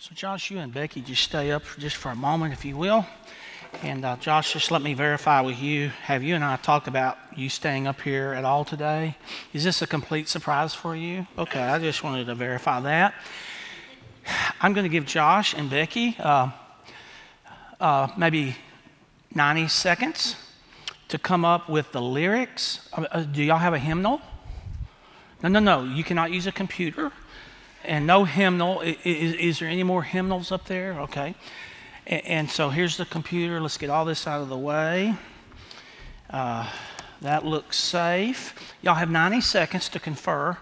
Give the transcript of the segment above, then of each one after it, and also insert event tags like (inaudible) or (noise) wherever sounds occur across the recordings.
So, Josh, you and Becky just stay up for just for a moment, if you will. And uh, Josh, just let me verify with you. Have you and I talked about you staying up here at all today? Is this a complete surprise for you? Okay, I just wanted to verify that. I'm going to give Josh and Becky uh, uh, maybe 90 seconds to come up with the lyrics. Uh, uh, do y'all have a hymnal? No, no, no. You cannot use a computer and no hymnal. Is, is, there any more hymnals up there? Okay. And, and, so here's the computer. Let's get all this out of the way. Uh, that looks safe. Y'all have 90 seconds to confer.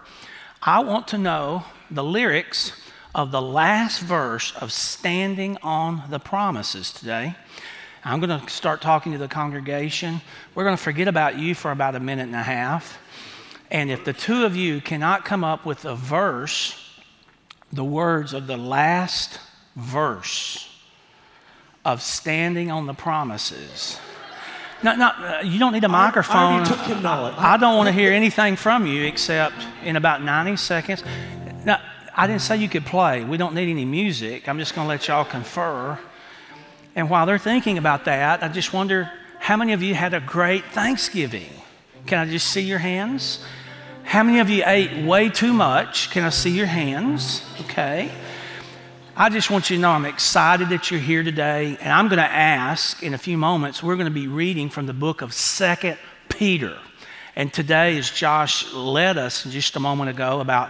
I want to know the lyrics of the last verse of Standing on the Promises today. I'm going to start talking to the congregation. We're going to forget about you for about a minute and a half. And if the two of you cannot come up with a verse the words of the last verse of standing on the promises. No, no, uh, you don't need a microphone. I, I, I don't want to hear anything from you except in about 90 seconds. Now, I didn't say you could play. We don't need any music. I'm just going to let y'all confer. And while they're thinking about that, I just wonder how many of you had a great Thanksgiving? Can I just see your hands? How many of you ate way too much? Can I see your hands? Okay. I just want you to know I'm excited that you're here today, and I'm going to ask in a few moments, we're going to be reading from the book of Second Peter. And today, as Josh led us just a moment ago about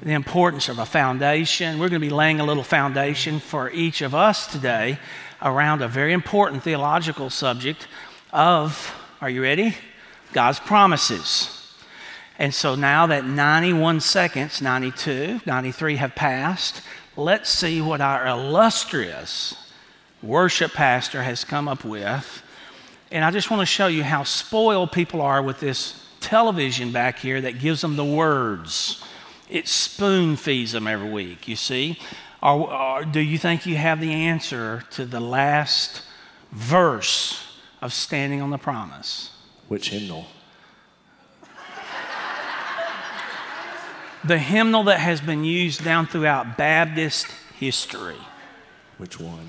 the importance of a foundation, we're going to be laying a little foundation for each of us today around a very important theological subject of, are you ready? God's promises. And so now that 91 seconds, 92, 93 have passed, let's see what our illustrious worship pastor has come up with. And I just want to show you how spoiled people are with this television back here that gives them the words. It spoon feeds them every week, you see. Or, or do you think you have the answer to the last verse of Standing on the Promise? Which hymnal? The hymnal that has been used down throughout Baptist history. Which one?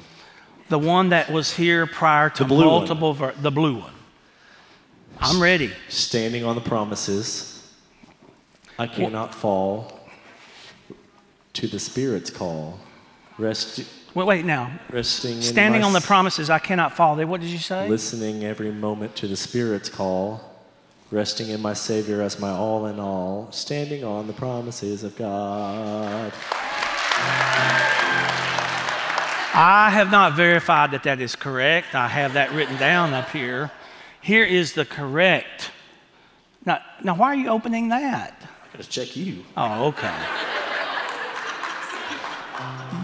The one that was here prior to the multiple, ver- the blue one. I'm ready. Standing on the promises, I cannot fall to the Spirit's call. Rest. Wait, wait now. Resting. Standing on the promises, I cannot fall. What did you say? Listening every moment to the Spirit's call resting in my Savior as my all in all, standing on the promises of God. I have not verified that that is correct. I have that written down up here. Here is the correct. Now, now why are you opening that? I gotta check you. Oh, okay.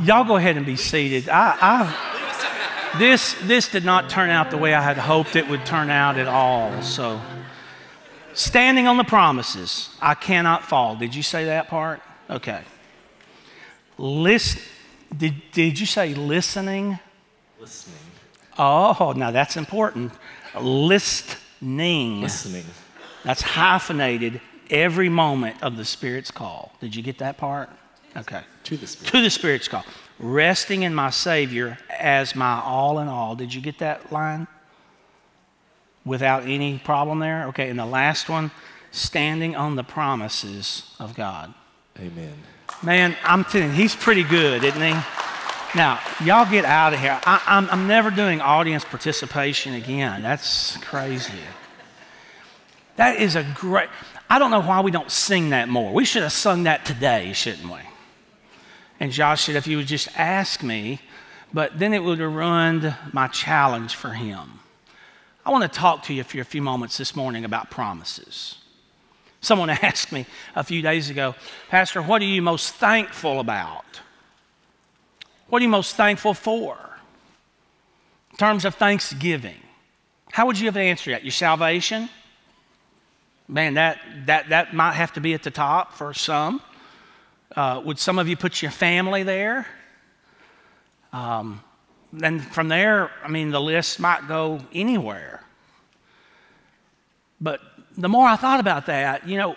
Y'all go ahead and be seated. I, I, this, this did not turn out the way I had hoped it would turn out at all. So. Standing on the promises, I cannot fall. Did you say that part? Okay. List, did, did you say listening? Listening. Oh, now that's important. Listening. Listening. That's hyphenated every moment of the Spirit's call. Did you get that part? Okay. To the Spirit. To the Spirit's call. Resting in my Savior as my all in all. Did you get that line? Without any problem there? Okay, and the last one, standing on the promises of God. Amen. Man, I'm telling you, he's pretty good, isn't he? Now, y'all get out of here. I, am I'm, I'm never doing audience participation again. That's crazy. That is a great, I don't know why we don't sing that more. We should have sung that today, shouldn't we? And Josh said, if you would just ask me, but then it would have ruined my challenge for him. I want to talk to you for a few moments this morning about promises. Someone (laughs) asked me a few days ago, Pastor, what are you most thankful about? What are you most thankful for? In terms of thanksgiving, how would you have answered that? Your salvation? Man, that, that, that might have to be at the top for some. Uh, would some of you put your family there? Um, then from there, I mean, the list might go anywhere. But the more I thought about that, you know,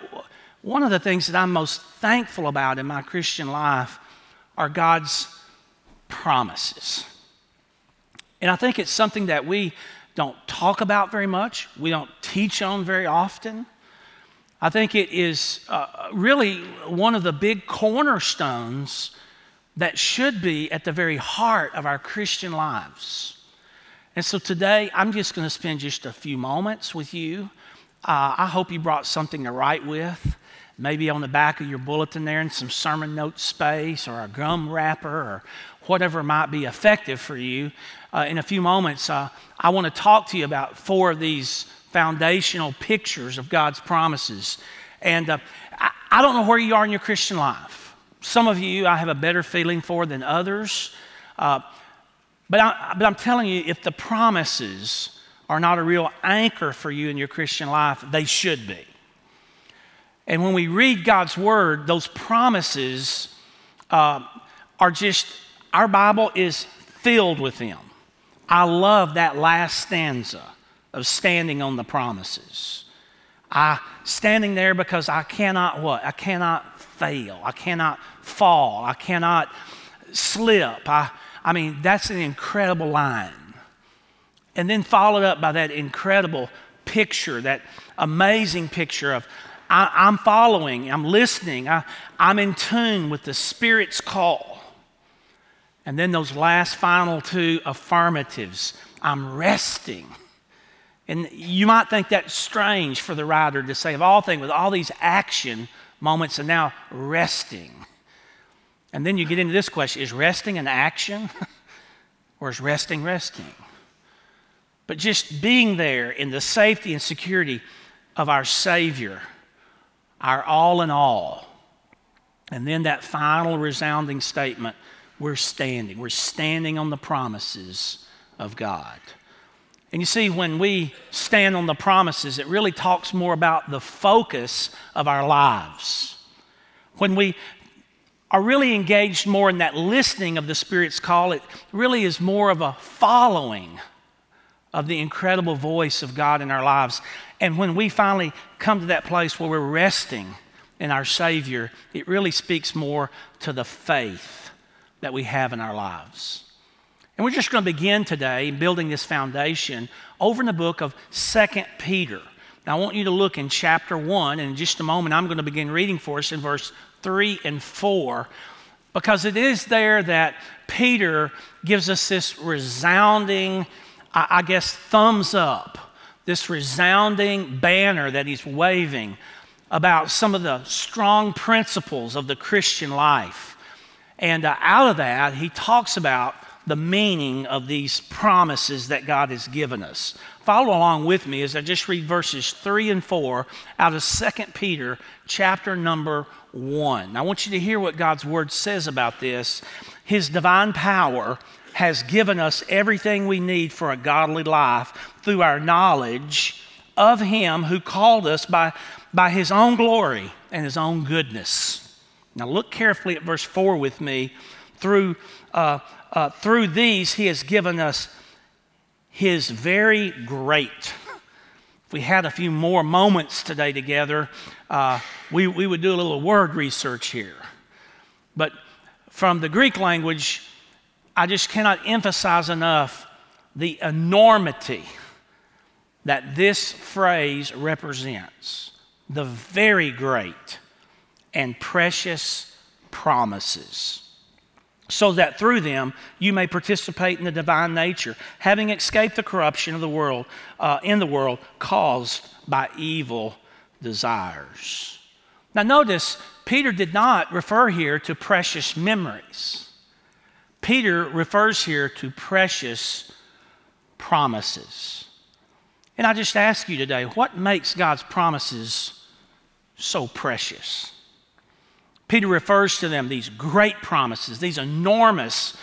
one of the things that I'm most thankful about in my Christian life are God's promises. And I think it's something that we don't talk about very much, we don't teach on very often. I think it is uh, really one of the big cornerstones that should be at the very heart of our Christian lives. And so today, I'm just going to spend just a few moments with you. Uh, I hope you brought something to write with, maybe on the back of your bulletin there in some sermon note space or a gum wrapper or whatever might be effective for you. Uh, in a few moments, uh, I want to talk to you about four of these foundational pictures of God's promises. And uh, I, I don't know where you are in your Christian life. Some of you I have a better feeling for than others. Uh, but, I, but I'm telling you, if the promises are not a real anchor for you in your Christian life, they should be. And when we read God's word, those promises uh, are just, our Bible is filled with them. I love that last stanza of standing on the promises. I standing there because I cannot what? I cannot fail. I cannot fall. I cannot slip. I, I mean, that's an incredible line. And then followed up by that incredible picture, that amazing picture of I, am following, I'm listening, I, I'm in tune with the Spirit's call. And then those last final two affirmatives I'm resting. And you might think that's strange for the writer to say, of all things, with all these action moments and now resting. And then you get into this question is resting an action (laughs) or is resting resting? But just being there in the safety and security of our Savior, our all in all. And then that final resounding statement we're standing. We're standing on the promises of God. And you see, when we stand on the promises, it really talks more about the focus of our lives. When we are really engaged more in that listening of the Spirit's call, it really is more of a following of the incredible voice of God in our lives. And when we finally come to that place where we're resting in our Savior, it really speaks more to the faith that we have in our lives. And we're just going to begin today building this foundation over in the book of Second Peter. Now, I want you to look in chapter 1, and in just a moment, I'm going to begin reading for us in verse 3 and 4, because it is there that Peter gives us this resounding, I guess, thumbs up, this resounding banner that he's waving about some of the strong principles of the Christian life. And uh, out of that, he talks about the meaning of these promises that God has given us. Follow along with me as I just read verses 3 and 4 out of 2 Peter chapter number 1. I want you to hear what God's word says about this. His divine power has given us everything we need for a godly life through our knowledge of Him who called us by, by His own glory and His own goodness. Now, look carefully at verse 4 with me. Through, uh, uh, through these, he has given us his very great. If we had a few more moments today together, uh, we, we would do a little word research here. But from the Greek language, I just cannot emphasize enough the enormity that this phrase represents. The very great and precious promises, so that through them you may participate in the divine nature, having escaped the corruption of the world uh, in the world caused by evil desires. Now, notice Peter did not refer here to precious memories. Peter refers here to precious promises. And I just ask you today, what makes God's promises so precious? Peter refers to them, these great promises, these enormous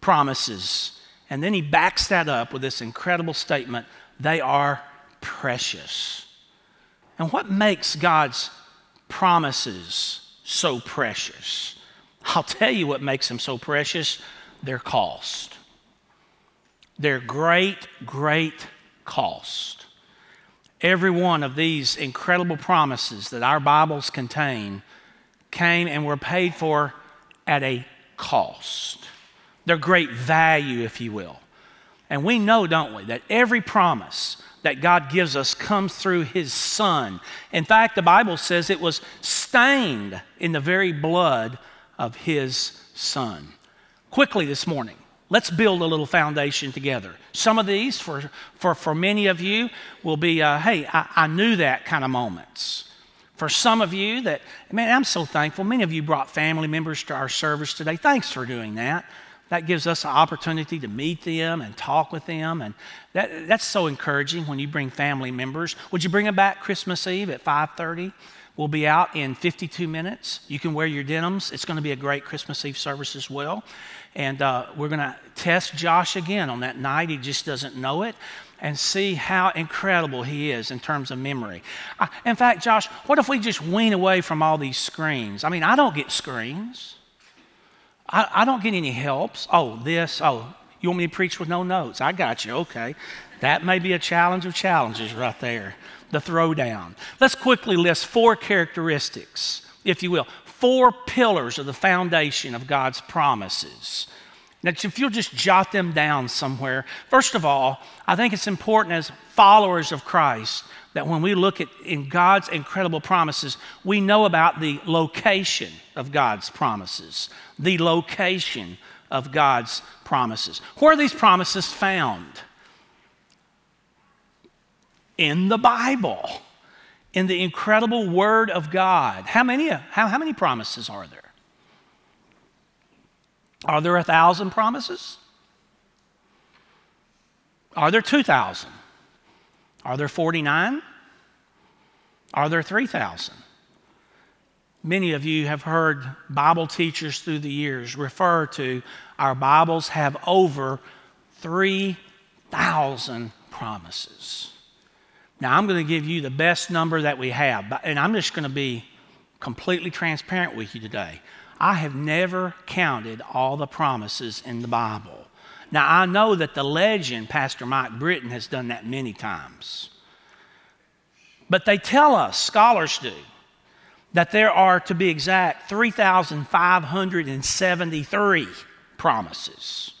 promises. And then he backs that up with this incredible statement they are precious. And what makes God's promises so precious? I'll tell you what makes them so precious their cost. Their great, great cost. Every one of these incredible promises that our Bibles contain came and were paid for at a cost. They're great value, if you will. And we know, don't we, that every promise that God gives us comes through His Son. In fact, the Bible says it was stained in the very blood of His Son. Quickly this morning, let's build a little foundation together. Some of these, for, for, for many of you, will be, uh, hey, I, I knew that kind of moments. For some of you, that, man, I'm so thankful. Many of you brought family members to our service today. Thanks for doing that. That gives us an opportunity to meet them and talk with them. And that, that's so encouraging when you bring family members. Would you bring them back Christmas Eve at 530? We'll be out in 52 minutes. You can wear your denims. It's going to be a great Christmas Eve service as well. And uh, we're going to test Josh again on that night. He just doesn't know it. And see how incredible he is in terms of memory. Uh, in fact, Josh, what if we just wean away from all these screens? I mean, I don't get screens. I, I don't get any helps. Oh, this, oh, you want me to preach with no notes? I got you, okay. That may be a challenge of challenges right there, the throwdown. Let's quickly list four characteristics, if you will, four pillars of the foundation of God's promises. Now, if you'll just jot them down somewhere, first of all, I think it's important as followers of Christ that when we look at in God's incredible promises, we know about the location of God's promises. The location of God's promises. Where are these promises found? In the Bible in the incredible Word of God. How many, how, how many promises are there? Are there a thousand promises? Are there 2,000? Are there 49? Are there 3,000? Many of you have heard Bible teachers through the years refer to our Bibles have over 3,000 promises. Now, I'm going to give you the best number that we have, and I'm just going to be completely transparent with you today. I have never counted all the promises in the Bible. Now, I know that the legend, Pastor Mike Britton, has done that many times. But they tell us, scholars do, that there are, to be exact, 3,573 promises.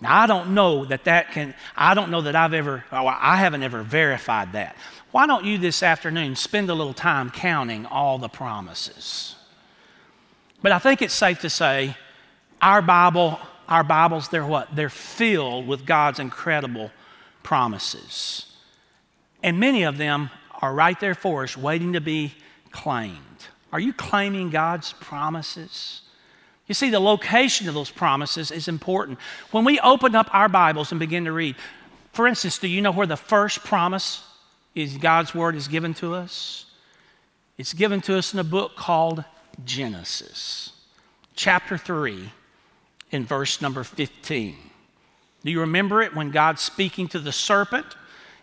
Now, I don't know that that can, I don't know that I've ever, oh, I haven't ever verified that. Why don't you this afternoon spend a little time counting all the promises? But I think it's safe to say our Bible, our Bibles, they're what? They're filled with God's incredible promises. And many of them are right there for us, waiting to be claimed. Are you claiming God's promises? You see, the location of those promises is important. When we open up our Bibles and begin to read, for instance, do you know where the first promise is God's word is given to us? It's given to us in a book called Genesis, chapter 3, in verse number 15. Do you remember it when God's speaking to the serpent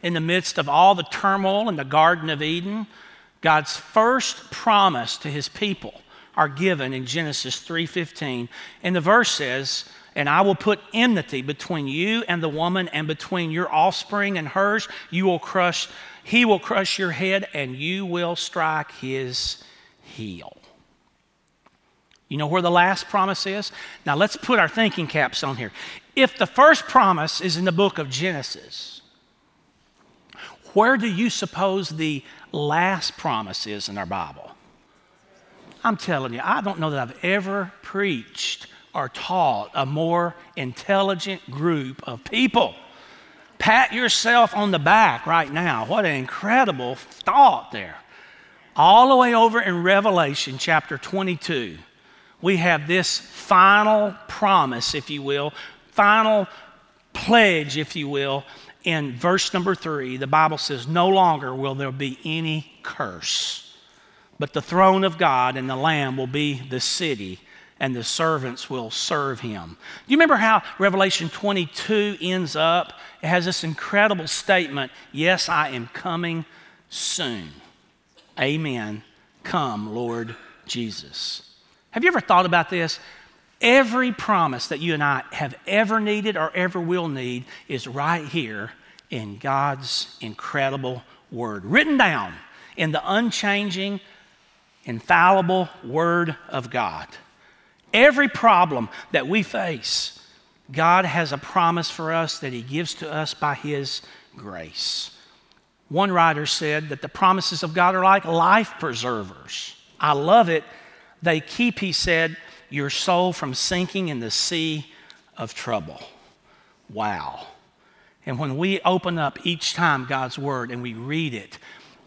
in the midst of all the turmoil in the Garden of Eden? God's first promise to his people are given in Genesis 3:15. And the verse says, "And I will put enmity between you and the woman and between your offspring and hers. You will crush he will crush your head and you will strike his heel." You know where the last promise is? Now let's put our thinking caps on here. If the first promise is in the book of Genesis, where do you suppose the last promise is in our Bible? I'm telling you, I don't know that I've ever preached or taught a more intelligent group of people. Pat yourself on the back right now. What an incredible thought there. All the way over in Revelation chapter 22, we have this final promise, if you will, final pledge, if you will, in verse number three. The Bible says, No longer will there be any curse but the throne of God and the Lamb will be the city, and the servants will serve him. Do you remember how Revelation 22 ends up? It has this incredible statement Yes, I am coming soon. Amen. Come, Lord Jesus. Have you ever thought about this? Every promise that you and I have ever needed or ever will need is right here in God's incredible word, written down in the unchanging, infallible Word of God. Every problem that we face, God has a promise for us that He gives to us by His grace. One writer said that the promises of God are like life preservers. I love it. They keep, he said, your soul from sinking in the sea of trouble. Wow. And when we open up each time God's Word and we read it,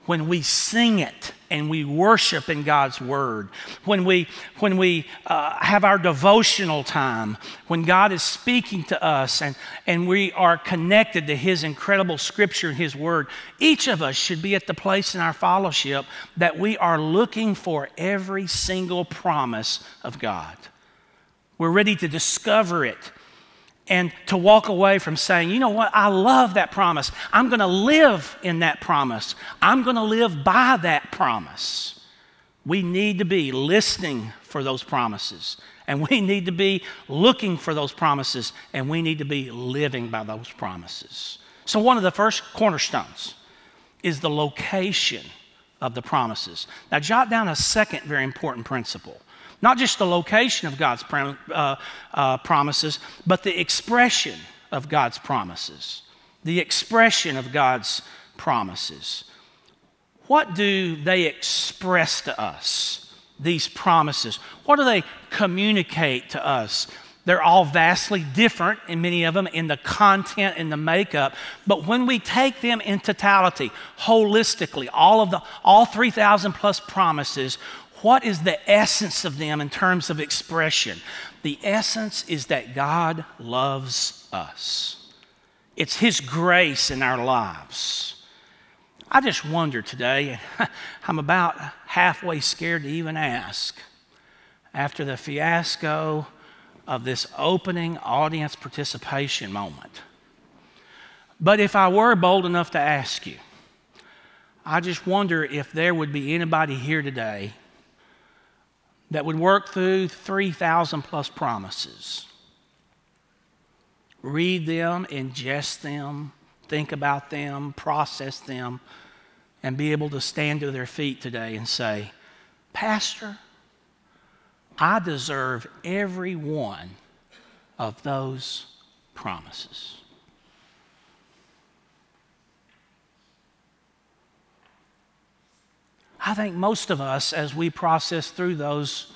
when we sing it and we worship in God's Word, when we, when we uh, have our devotional time, when God is speaking to us and, and we are connected to His incredible Scripture and His Word, each of us should be at the place in our fellowship that we are looking for every single promise of God. We're ready to discover it and to walk away from saying, you know what, I love that promise. I'm going to live in that promise. I'm going to live by that promise. We need to be listening for those promises, and we (laughs) need to be looking for those promises, and we need to be living by those promises. So, one of the first cornerstones is the location of the promises. Now, jot down a second very important principle not just the location of God's uh, uh, promises, but the expression of God's promises. The expression of God's promises. What do they express to us, these promises? What do they communicate to us? They're all vastly different, in many of them, in the content and the makeup. But when we take them in totality, holistically, all of the all 3,000 plus promises, what is the essence of them in terms of expression? The essence is that God loves us. It's His grace in our lives. I just wonder today, (laughs) I'm about halfway scared to even ask, after the fiasco of this opening audience participation moment. But if I were bold enough to ask you, I just wonder if there would be anybody here today that would work through 3,000 plus promises. Read them, ingest them, think about them, process them, and be able to stand to their feet today and say, Pastor, I deserve every one of those promises. I think most of us, as we process through those,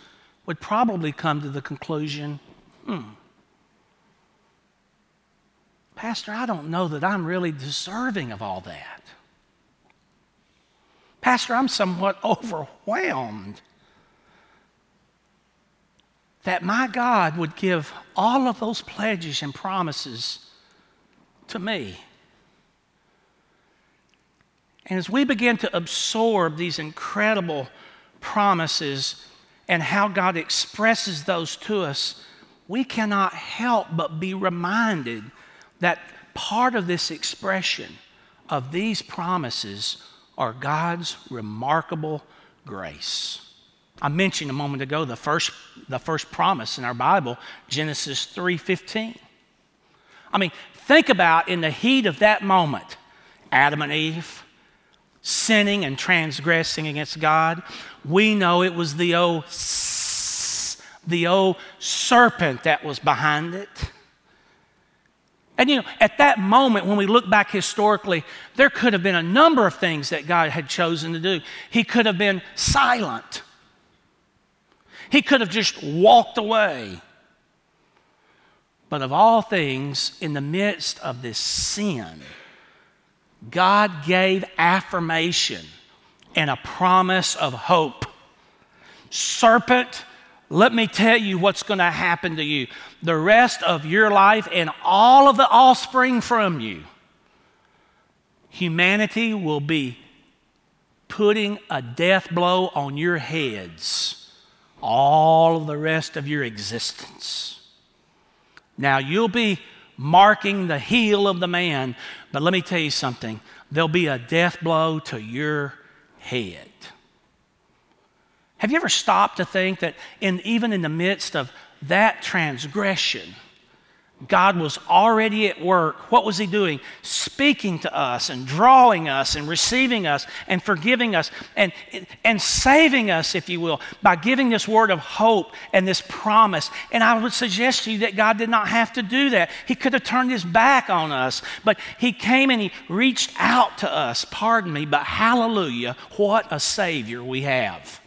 would probably come to the conclusion hmm, Pastor, I don't know that I'm really deserving of all that. Pastor, I'm somewhat (laughs) overwhelmed that my God would give all of those pledges and promises to me. And as we begin to absorb these incredible promises and how God expresses those to us, we cannot help but be reminded that part of this expression of these promises are God's remarkable grace. I mentioned a moment ago the first, the first promise in our Bible, Genesis 3:15. I mean, think about in the heat of that moment, Adam and Eve, sinning and transgressing against God. We know it was the old, the old serpent that was behind it. And you know, at that moment, when we look back historically, there could have been a number of things that God had chosen to do. He could have been silent, He could have just walked away. But of all things, in the midst of this sin, God gave affirmation and a promise of hope. Serpent, let me tell you what's going to happen to you. The rest of your life and all of the offspring from you, humanity will be putting a death blow on your heads all of the rest of your existence. Now, you'll be marking the heel of the man. But let me tell you something there'll be a death blow to your head. Have you ever stopped to think that in, even in the midst of that transgression, God was already at work. What was He doing? Speaking to us and drawing us and receiving us and forgiving us and, and saving us, if you will, by giving this word of hope and this promise. And I would suggest to you that God did not have to do that. He could have turned His back on us, but He came and He reached out to us. Pardon me, but hallelujah, what a Savior we have.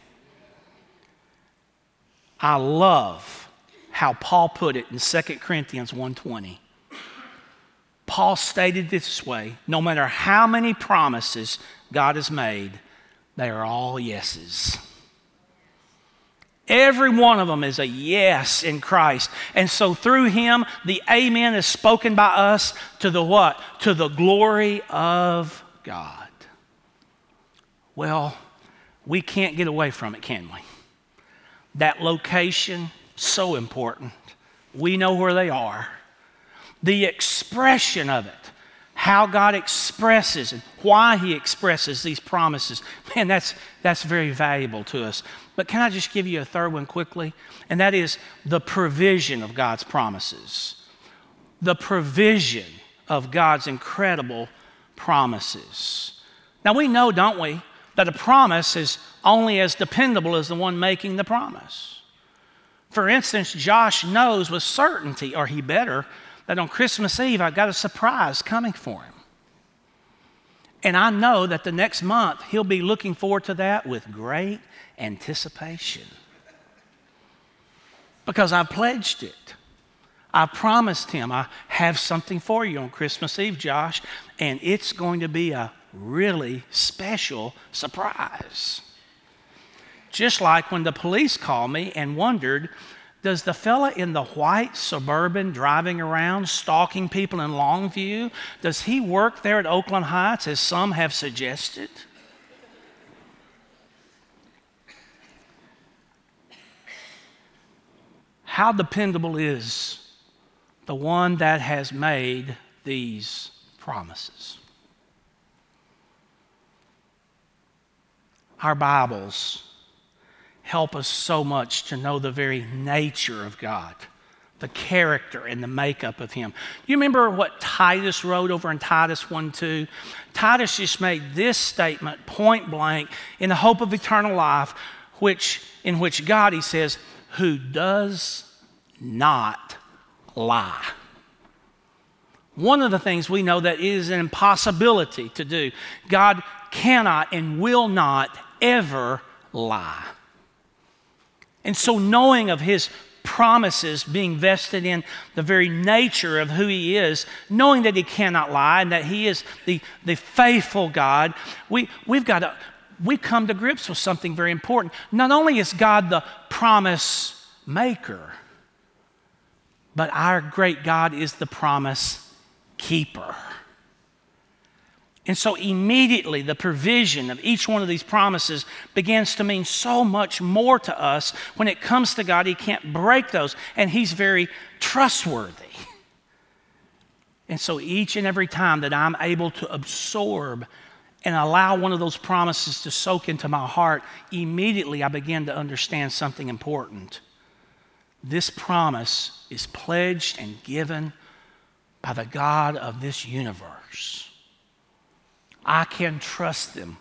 I love how Paul put it in 2 Corinthians 1:20. Paul stated this way, no matter how many promises God has made, they are all yeses. Every one of them is a yes in Christ. And so through him, the amen is spoken by us to the what? To the glory of God. Well, we can't get away from it, can we? That location, so important. We know where they are. The expression of it, how God expresses and why He expresses these promises, man, that's, that's very valuable to us. But can I just give you a third one quickly? And that is the provision of God's promises. The provision of God's incredible promises. Now, we know, don't we, that a promise is only as dependable as the one making the promise. For instance, Josh knows with certainty, or he better, that on Christmas Eve I've got a surprise coming for him. And I know that the next month he'll be looking forward to that with great anticipation. Because I pledged it. I promised him I have something for you on Christmas Eve, Josh, and it's going to be a really special surprise. Just like when the police called me and wondered does the fella in the white suburban driving around stalking people in Longview, does he work there at Oakland Heights as some have suggested? How dependable is the one that has made these promises? Our Bibles help us so much to know the very nature of God, the character and the makeup of Him. You remember what Titus wrote over in Titus 1 2? Titus just made this statement point blank in the hope of eternal life, which, in which God, he says, who does not lie. One of the things we know that is an impossibility to do. God cannot and will not ever lie. And so, knowing of his promises being vested in the very nature of who he is, knowing that he cannot lie and that he is the, the faithful God, we, we've got to, we come to grips with something very important. Not only is God the promise maker, but our great God is the promise keeper. And so immediately the provision of each one of these promises begins to mean so much more to us. When it comes to God, He can't break those, and He's very trustworthy. And so each and every time that I'm able to absorb and allow one of those promises to soak into my heart, immediately I begin to understand something important. This promise is pledged and given by the God of this universe. I can trust them.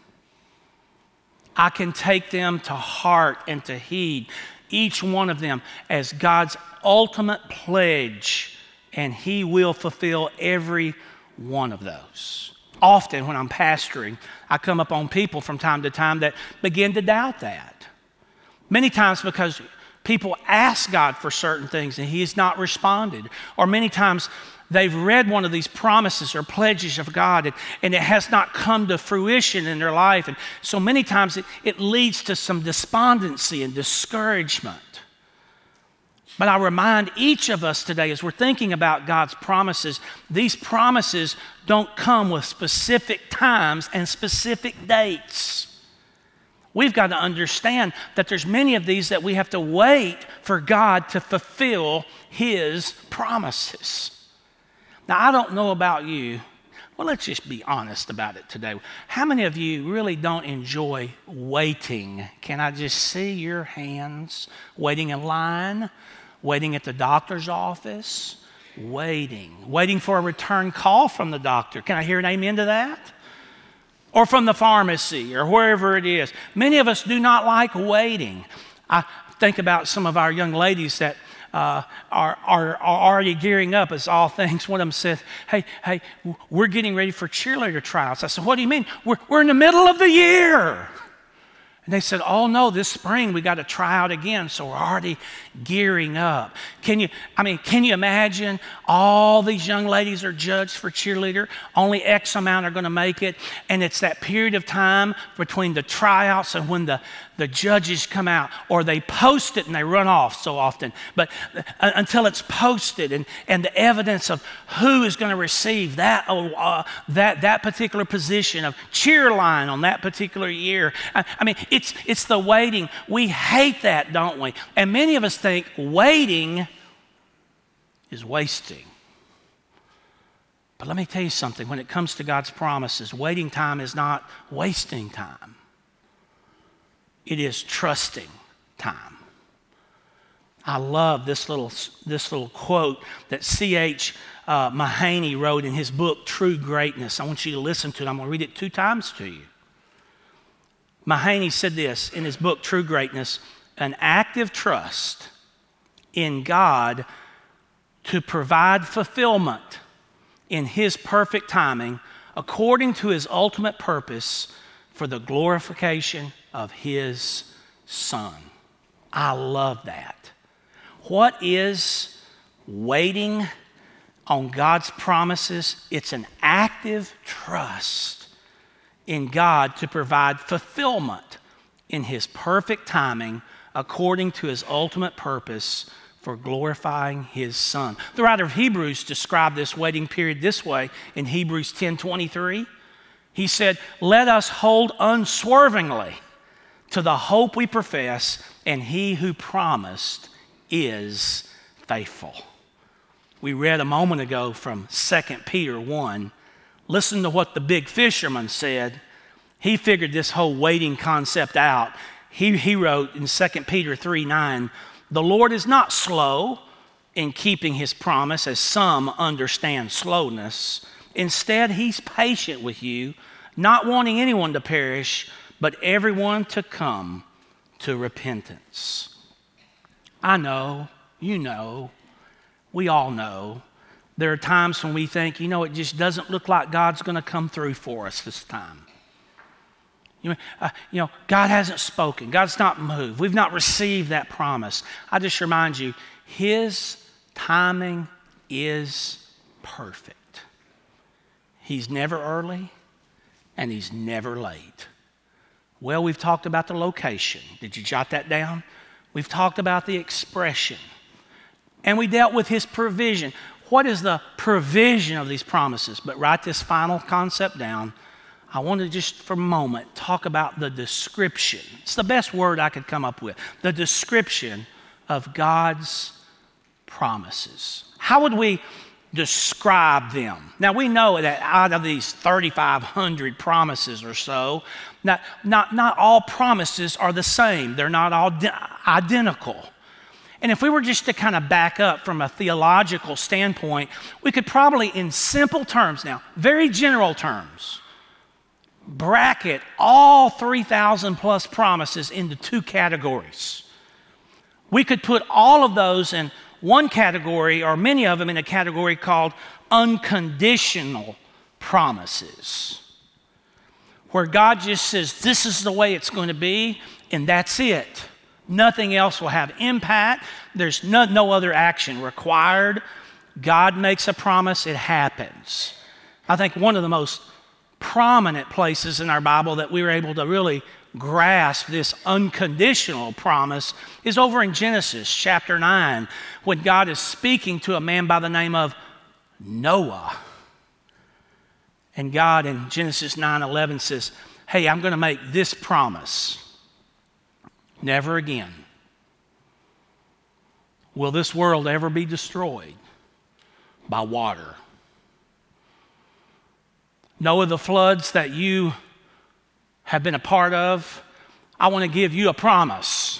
I can take them to heart and to heed, each one of them as God's ultimate pledge, and He will fulfill every one of those. Often, when I'm pastoring, I come upon people from time to time that begin to doubt that. Many times because people ask God for certain things and He has not responded. Or many times they've read one of these promises or pledges of God and, and, it has not come to fruition in their life. And so many times it, it leads to some despondency and discouragement. But I remind each of us today as we're thinking about God's promises, these promises don't come with specific times and specific dates. We've got to understand that there's many of these that we have to wait for God to fulfill his promises. Now, I don't know about you. Well, let's just be honest about it today. How many of you really don't enjoy waiting? Can I just see your hands? Waiting in line, waiting at the doctor's office, waiting, waiting for a return call from the doctor. Can I hear an amen to that? Or from the pharmacy or wherever it is. Many of us do not like waiting. I think about some of our young ladies that uh, are, are, are already gearing up as all things. One of them said, Hey, hey, we're getting ready for cheerleader trials. I said, What do you mean? We're, we're in the middle of the year. And they said, Oh no, this spring we got to try out again. So we're already gearing up. Can you, I mean, can you imagine all these young ladies are judged for cheerleader? Only X amount are going to make it. And it's that period of time between the tryouts and when the, the judges come out, or they post it and they run off so often. But uh, until it's posted and, and the evidence of who is going to receive that, uh, that, that particular position of cheer line on that particular year. I, I mean, it's, it's the waiting. We hate that, don't we? And many of us think waiting is wasting. But let me tell you something when it comes to God's promises, waiting time is not wasting time it is trusting time. I love this little, this little quote that C.H. Uh, Mahaney wrote in his book, True Greatness. I want you to listen to it. I'm going to read it two times to you. Mahaney said this in his book, True Greatness an active trust in God to provide fulfillment in His perfect timing according to His ultimate purpose for the glorification of his son. I love that. What is waiting on God's promises? It's an active trust in God to provide fulfillment in his perfect timing according to his ultimate purpose for glorifying his son. The writer of Hebrews described this waiting period this way in Hebrews 10:23. He said, "Let us hold unswervingly to the hope we profess, and he who promised is faithful. We read a moment ago from 2 Peter 1. Listen to what the big fisherman said. He figured this whole waiting concept out. He, he wrote in 2 Peter 3 9, The Lord is not slow in keeping his promise, as some understand slowness. Instead, he's patient with you, not wanting anyone to perish but everyone to come to repentance. I know, you know, we all know. There are times when we think, you know, it just doesn't look like God's going to come through for us this time. You know, uh, you know, God hasn't spoken. God's not moved. We've not received that promise. I just remind you, His timing is perfect. He's never early and He's never late. Well, we've talked about the location. Did you jot that down? We've talked about the expression. And we dealt with his provision. What is the provision of these promises? But write this final concept down. I want to just for a moment talk about the description. It's the best word I could come up with. The description of God's promises. How would we describe them. Now, we know that out of these 3,500 promises or so, not, not, not all promises are the same, they're not all identical. And if we were just to kind of back up from a theological standpoint, we could probably, in simple terms now, very general terms, bracket all 3,000 plus promises into two categories. We could put all of those in one category, or many of them in a category called unconditional promises, where God just says, This is the way it's going to be, and that's it. Nothing else will have impact. There's no, no other action required. God makes a promise, it happens. I think one of the most prominent places in our Bible that we were able to really grasp this unconditional promise is over in Genesis chapter 9 when God is speaking to a man by the name of Noah. And God in Genesis 9:11 says, "Hey, I'm going to make this promise. Never again will this world ever be destroyed by water." Noah, the floods that you have been a part of, I want to give you a promise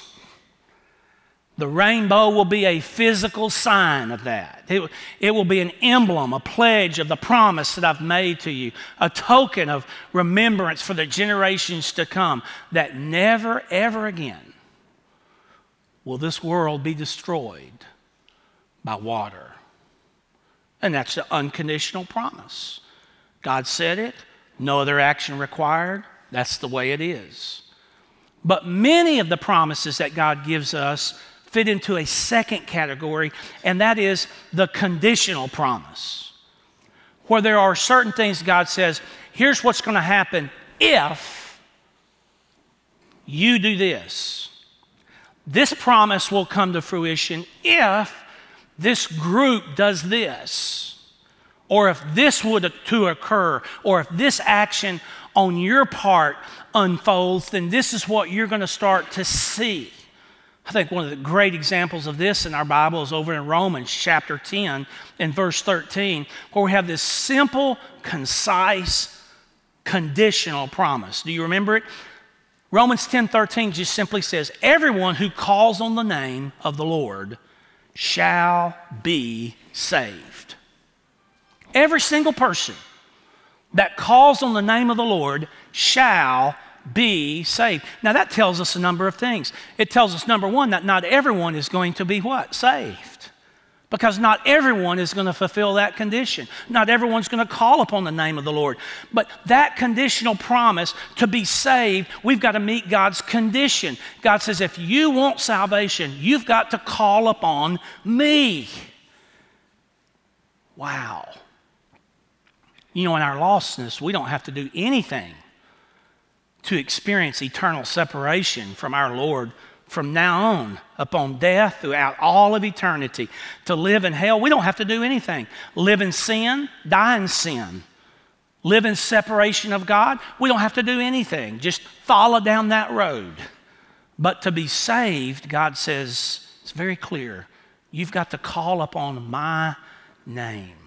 The rainbow will be a physical sign of that. It, it, will be an emblem, a pledge of the promise that I've made to you, a token of remembrance for the generations to come that never, ever again will this world be destroyed by water. And that's the unconditional promise. God said it, no other action required. That's the way it is. But many of the promises that God gives us fit into a second category, and that is the conditional promise, where there are certain things God says, here's what's going to happen if you do this. This promise will come to fruition if this group does this, or if this would to occur, or if this action on your part unfolds, then this is what you're going to start to see. I think one of the great examples of this in our Bible is over in Romans chapter 10 and verse 13, where we have this simple, concise, conditional promise. Do you remember it? Romans 10 13 just simply says, Everyone who calls on the name of the Lord shall be saved. Every single person that calls on the name of the Lord shall be saved. Now that tells us a number of things. It tells us number 1 that not everyone is going to be what? Saved. Because not everyone is going to fulfill that condition. Not everyone's going to call upon the name of the Lord. But that conditional promise to be saved, we've got to meet God's condition. God says, if you want salvation, you've got to call upon me. Wow. You know, in our lostness, we don't have to do anything to experience eternal separation from our Lord from now on upon death throughout all of eternity. To live in hell, we don't have to do anything. Live in sin, die in sin. Live in separation of God, we don't have to do anything. Just follow down that road. But to be saved, God says, it's very clear. You've got to call upon my name.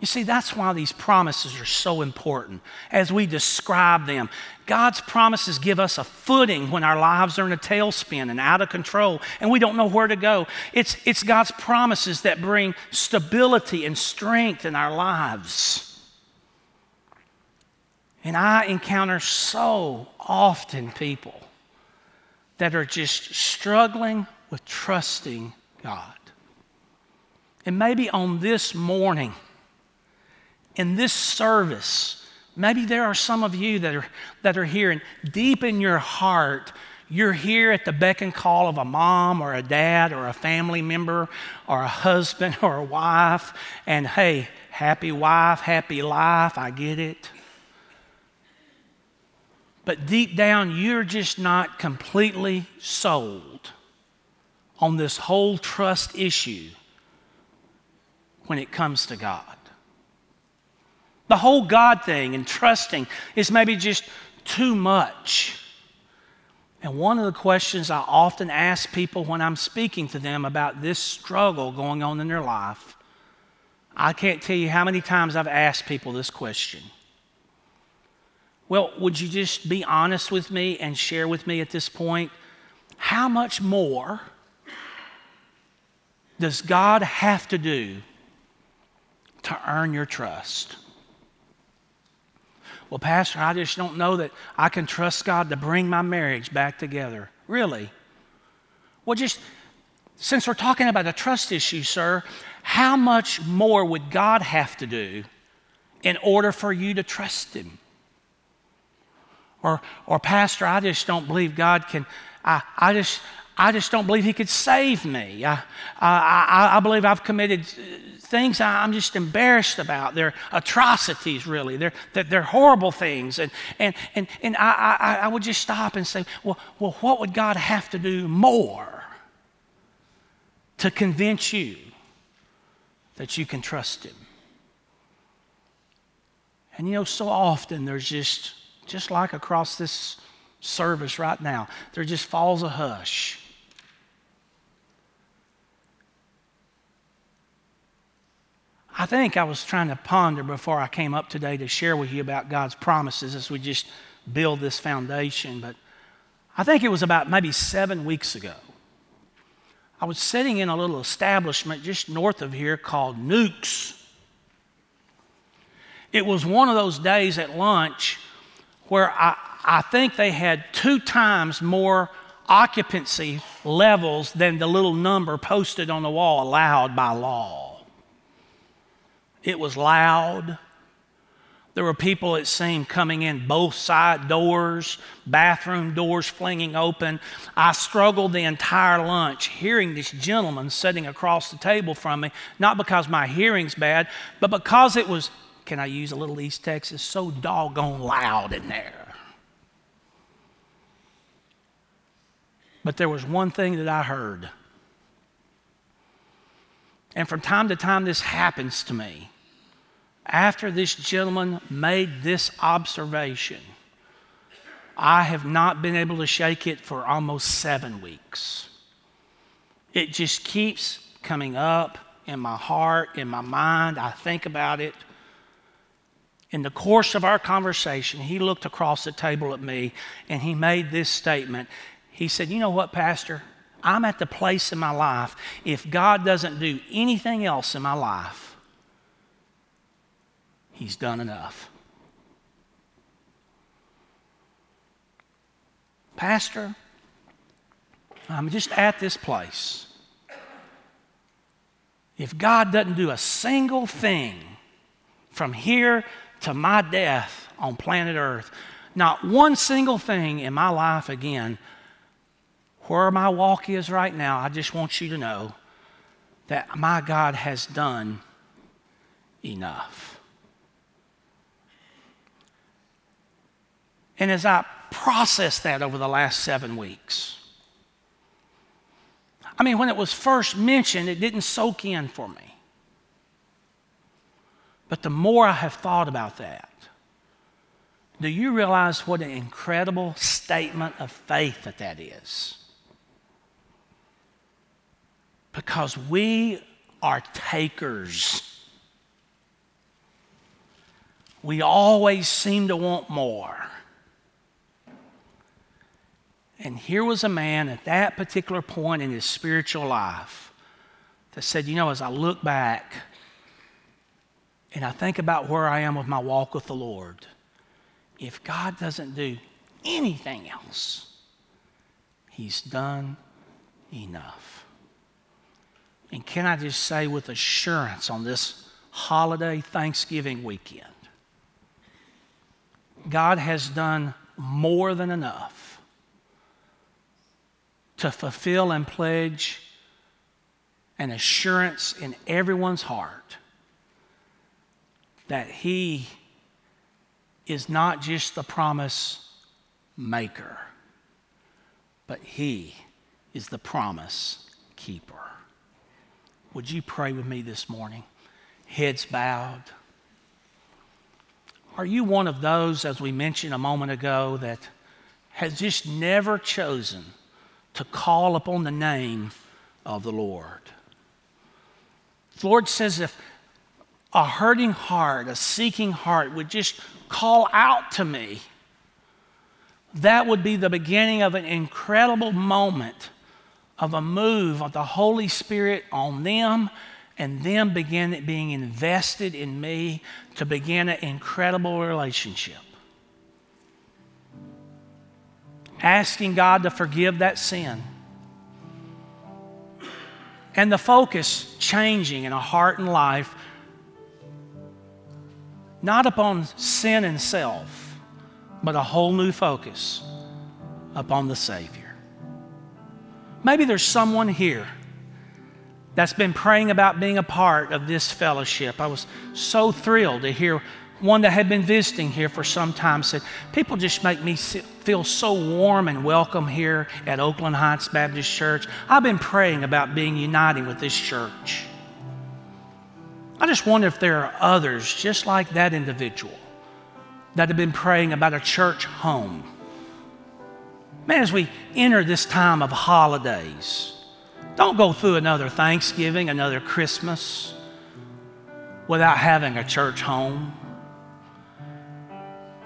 You see, that's why these promises are so important as we describe them. God's promises give us a footing when our lives are in a tailspin and out of control and we don't know where to go. It's, it's God's promises that bring stability and strength in our lives. And I encounter so often people that are just struggling with trusting God. And maybe on this morning, in this service, maybe there are some of you that are, that are here, and deep in your heart, you're here at the beck and call of a mom or a dad or a family member or a husband (laughs) or a wife, and hey, happy wife, happy life, I get it. But deep down, you're just not completely sold on this whole trust issue when it comes to God. The whole God thing and trusting is maybe just too much. And one of the questions I often ask people when I'm speaking to them about this struggle going on in their life, I can't tell you how many times I've asked people this question. Well, would you just be honest with me and share with me at this point how much more does God have to do to earn your trust? Well, Pastor, I just don't know that I can trust God to bring my marriage back together. Really? Well, just since we're talking about a trust issue, sir, how much more would God have to do in order for you to trust Him? Or, or Pastor, I just don't believe God can. I, I just, I just don't believe He could save me. I, I, I believe I've committed things I'm just embarrassed about. They're atrocities, really. They're, they're, horrible things. And, and, and, and I, I, I would just stop and say, well, well, what would God have to do more to convince you that you can trust Him? And you know, so often there's just, just like across this service right now, there just falls a hush. I think I was trying to ponder before I came up today to share with you about God's promises as we just build this foundation. But I think it was about maybe seven weeks ago. I was sitting in a little establishment just north of here called Nukes. It was one of those days at lunch where I, I think they had two times more occupancy levels than the little number posted on the wall allowed by law. It was loud. There were people, it seemed, coming in both side doors, bathroom doors flinging open. I struggled the entire lunch hearing this gentleman sitting across the table from me, not because my hearing's bad, but because it was, can I use a little East Texas, so doggone loud in there. But there was one thing that I heard. And from time to time, this happens to me after this gentleman made this observation, I have not been able to shake it for almost seven weeks. It just keeps coming up in my heart, in my mind. I think about it. In the course of our conversation, he looked across the table at me and he made this statement. He said, You know what, Pastor? I'm at the place in my life, if God doesn't do anything else in my life, He's done enough. Pastor, I'm just at this place. If God doesn't do a single thing from here to my death on planet Earth, not one single thing in my life again, where my walk is right now, I just want you to know that my God has done enough. And as I processed that over the last seven weeks, I mean, when it was first mentioned, it didn't soak in for me. But the more I have thought about that, do you realize what an incredible statement of faith that that is? Because we are takers. We always seem to want more. And here was a man at that particular point in his spiritual life that said, You know, as I look back and I think about where I am with my walk with the Lord, if God doesn't do anything else, He's done enough. And can I just say with assurance on this holiday Thanksgiving weekend, God has done more than enough to fulfill and pledge an assurance in everyone's heart that He is not just the promise maker, but He is the promise keeper. Would you pray with me this morning? Heads bowed. Are you one of those, as we mentioned a moment ago, that has just never chosen? To call upon the name of the Lord. The Lord says if a hurting heart, a seeking heart would just call out to me, that would be the beginning of an incredible moment of a move of the Holy Spirit on them and them begin being invested in me to begin an incredible relationship. Asking God to forgive that sin. And the focus changing in a heart and life, not upon sin and self, but a whole new focus upon the Savior. Maybe there's someone here that's been praying about being a part of this fellowship. I was so thrilled to hear one that had been visiting here for some time said, People just make me feel so warm and welcome here at Oakland Heights Baptist Church. I've been praying about being uniting with this church. I just wonder if there are others just like that individual that have been praying about a church home. Man, as we enter this time of holidays, don't go through another Thanksgiving, another Christmas without having a church home.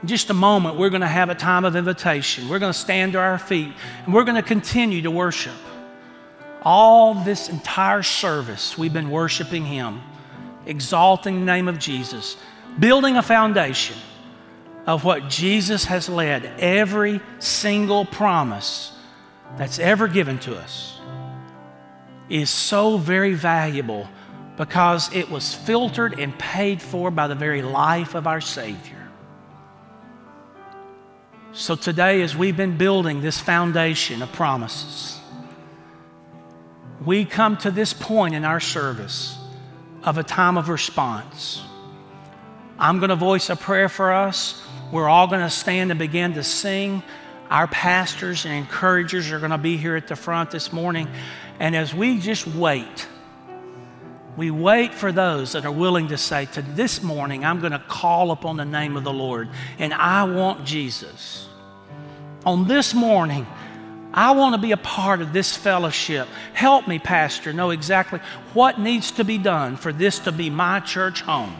In just a moment, we're going to have a time of invitation. We're going to stand to our feet and we're going to continue to worship. All this entire service, we've been worshiping Him, exalting the name of Jesus, building a foundation of what Jesus has led every single promise that's ever given to us is so very valuable because it was filtered and paid for by the very life of our Savior. So today, as we've been building this foundation of promises, we come to this point in our service of a time of response. I'm going to voice a prayer for us. We're all going to stand and begin to sing. Our pastors and encouragers are going to be here at the front this morning. And as we just wait, we wait for those that are willing to say, To this morning, I'm going to call upon the name of the Lord, and I want Jesus. On this morning, I want to be a part of this fellowship. Help me, Pastor, know exactly what needs to be done for this to be my church home.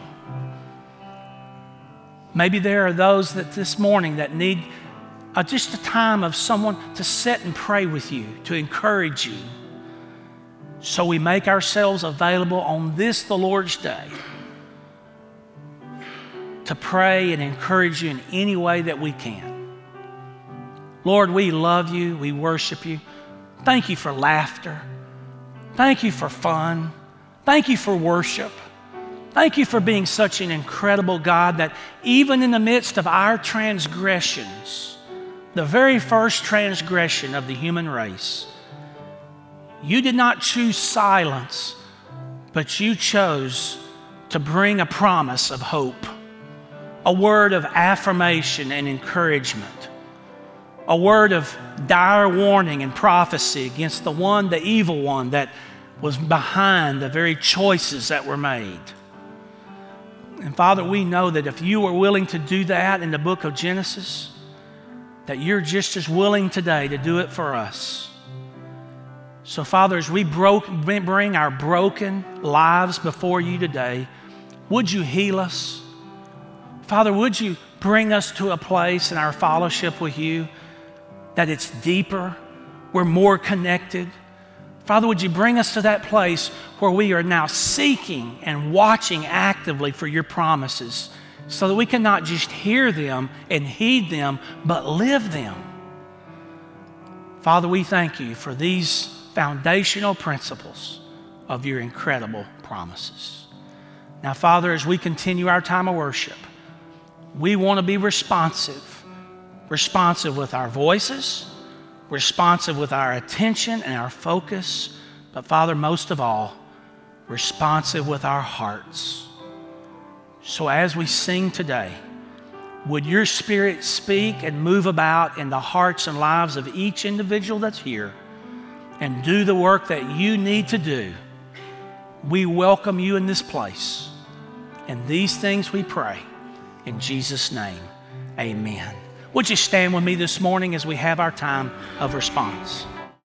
Maybe there are those that this morning that need uh, just a time of someone to sit and pray with you, to encourage you. So we make ourselves available on this, the Lord's Day, to pray and encourage you in any way that we can. Lord, we love you, we worship you. Thank you for laughter. Thank you for fun. Thank you for worship. Thank you for being such an incredible God that even in the midst of our transgressions, the very first transgression of the human race, you did not choose silence, but you chose to bring a promise of hope, a word of affirmation and encouragement, a word of dire warning and prophecy against the one, the evil one that was behind the very choices that were made. And Father, we know that if you were willing to do that in the book of Genesis, that you're just as willing today to do it for us. So, Father, as we broke, bring our broken lives before you today, would you heal us? Father, would you bring us to a place in our fellowship with you that it's deeper, we're more connected, Father, would you bring us to that place where we are now seeking and watching actively for your promises so that we can not just hear them and heed them, but live them? Father, we thank you for these foundational principles of your incredible promises. Now, Father, as we continue our time of worship, we want to be responsive, responsive with our voices responsive with our attention and our focus, but Father, most of all, responsive with our hearts. So as we sing today, would your spirit speak and move about in the hearts and lives of each individual that's here and do the work that you need to do? We welcome you in this place. And these things we pray. In Jesus' name, amen. Would you stand with me this morning as we have our time of response?